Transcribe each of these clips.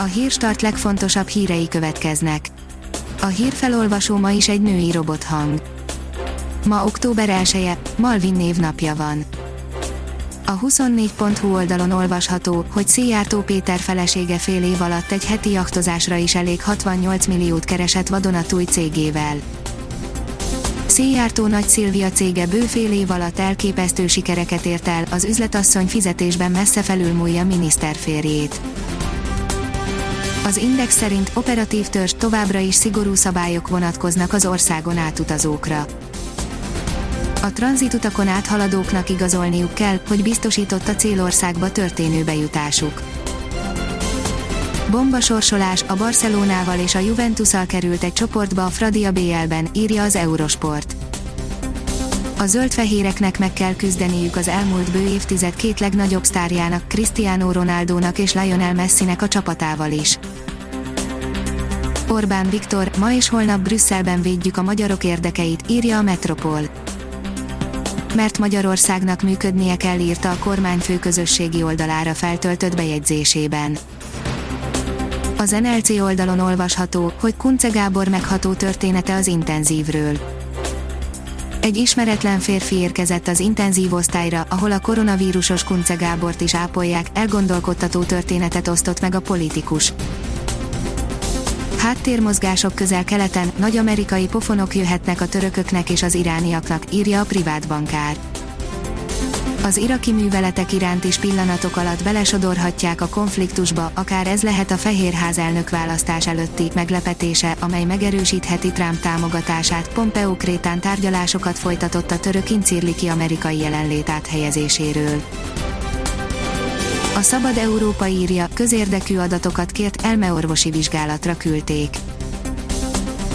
A hírstart legfontosabb hírei következnek. A hírfelolvasó ma is egy női robothang. Ma október 1-e, Malvin névnapja van. A 24.hu oldalon olvasható, hogy Szijjártó Péter felesége fél év alatt egy heti jachtozásra is elég 68 milliót keresett vadonatúj cégével. Szijjártó Nagy Szilvia cége bőfél év alatt elképesztő sikereket ért el, az üzletasszony fizetésben messze felülmúlja miniszterférjét. Az Index szerint operatív törzs továbbra is szigorú szabályok vonatkoznak az országon átutazókra. A tranzitutakon áthaladóknak igazolniuk kell, hogy biztosított a célországba történő bejutásuk. Bomba sorsolás a Barcelonával és a Juventusszal került egy csoportba a Fradia BL-ben, írja az Eurosport. A zöldfehéreknek meg kell küzdeniük az elmúlt bő évtized két legnagyobb sztárjának, Cristiano Ronaldónak és Lionel Messinek a csapatával is. Orbán Viktor, ma és holnap Brüsszelben védjük a magyarok érdekeit, írja a Metropol. Mert Magyarországnak működnie kell írta a kormányfő közösségi oldalára feltöltött bejegyzésében. Az NLC oldalon olvasható, hogy Kunce Gábor megható története az intenzívről. Egy ismeretlen férfi érkezett az intenzív osztályra, ahol a koronavírusos Kunce Gábort is ápolják, elgondolkodtató történetet osztott meg a politikus. Háttérmozgások közel-keleten, nagy amerikai pofonok jöhetnek a törököknek és az irániaknak, írja a privát bankár. Az iraki műveletek iránt is pillanatok alatt belesodorhatják a konfliktusba, akár ez lehet a Fehérház elnök választás előtti meglepetése, amely megerősítheti Trump támogatását. Pompeo Krétán tárgyalásokat folytatott a török incirliki amerikai jelenlét áthelyezéséről. A Szabad Európa írja, közérdekű adatokat kért, elmeorvosi vizsgálatra küldték.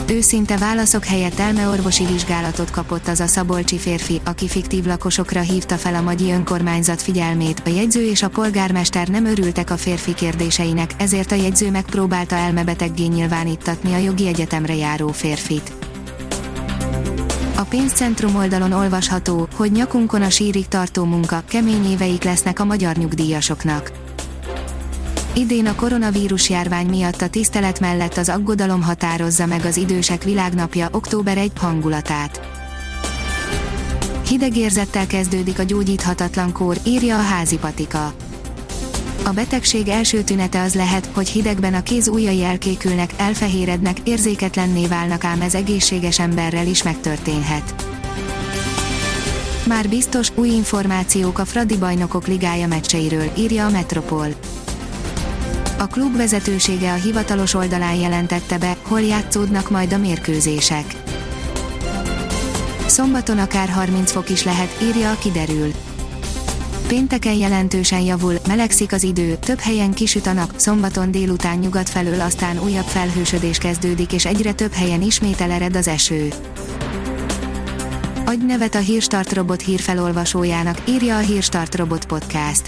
Őszinte válaszok helyett elmeorvosi vizsgálatot kapott az a szabolcsi férfi, aki fiktív lakosokra hívta fel a magyi önkormányzat figyelmét, a jegyző és a polgármester nem örültek a férfi kérdéseinek, ezért a jegyző megpróbálta elmebeteggé nyilvánítatni a jogi egyetemre járó férfit. A pénzcentrum oldalon olvasható, hogy nyakunkon a sírig tartó munka, kemény éveik lesznek a magyar nyugdíjasoknak. Idén a koronavírus járvány miatt a tisztelet mellett az aggodalom határozza meg az idősek világnapja október 1 hangulatát. Hideg érzettel kezdődik a gyógyíthatatlan kór, írja a házi patika. A betegség első tünete az lehet, hogy hidegben a kéz ujjai elkékülnek, elfehérednek, érzéketlenné válnak ám ez egészséges emberrel is megtörténhet. Már biztos, új információk a Fradi Bajnokok Ligája meccseiről, írja a Metropol. A klub vezetősége a hivatalos oldalán jelentette be, hol játszódnak majd a mérkőzések. Szombaton akár 30 fok is lehet, írja a kiderül. Pénteken jelentősen javul, melegszik az idő, több helyen kisüt a nap, szombaton délután nyugat felől aztán újabb felhősödés kezdődik és egyre több helyen ismét elered az eső. Adj nevet a Hírstart robot hírfelolvasójának, írja a Hírstart robot podcast.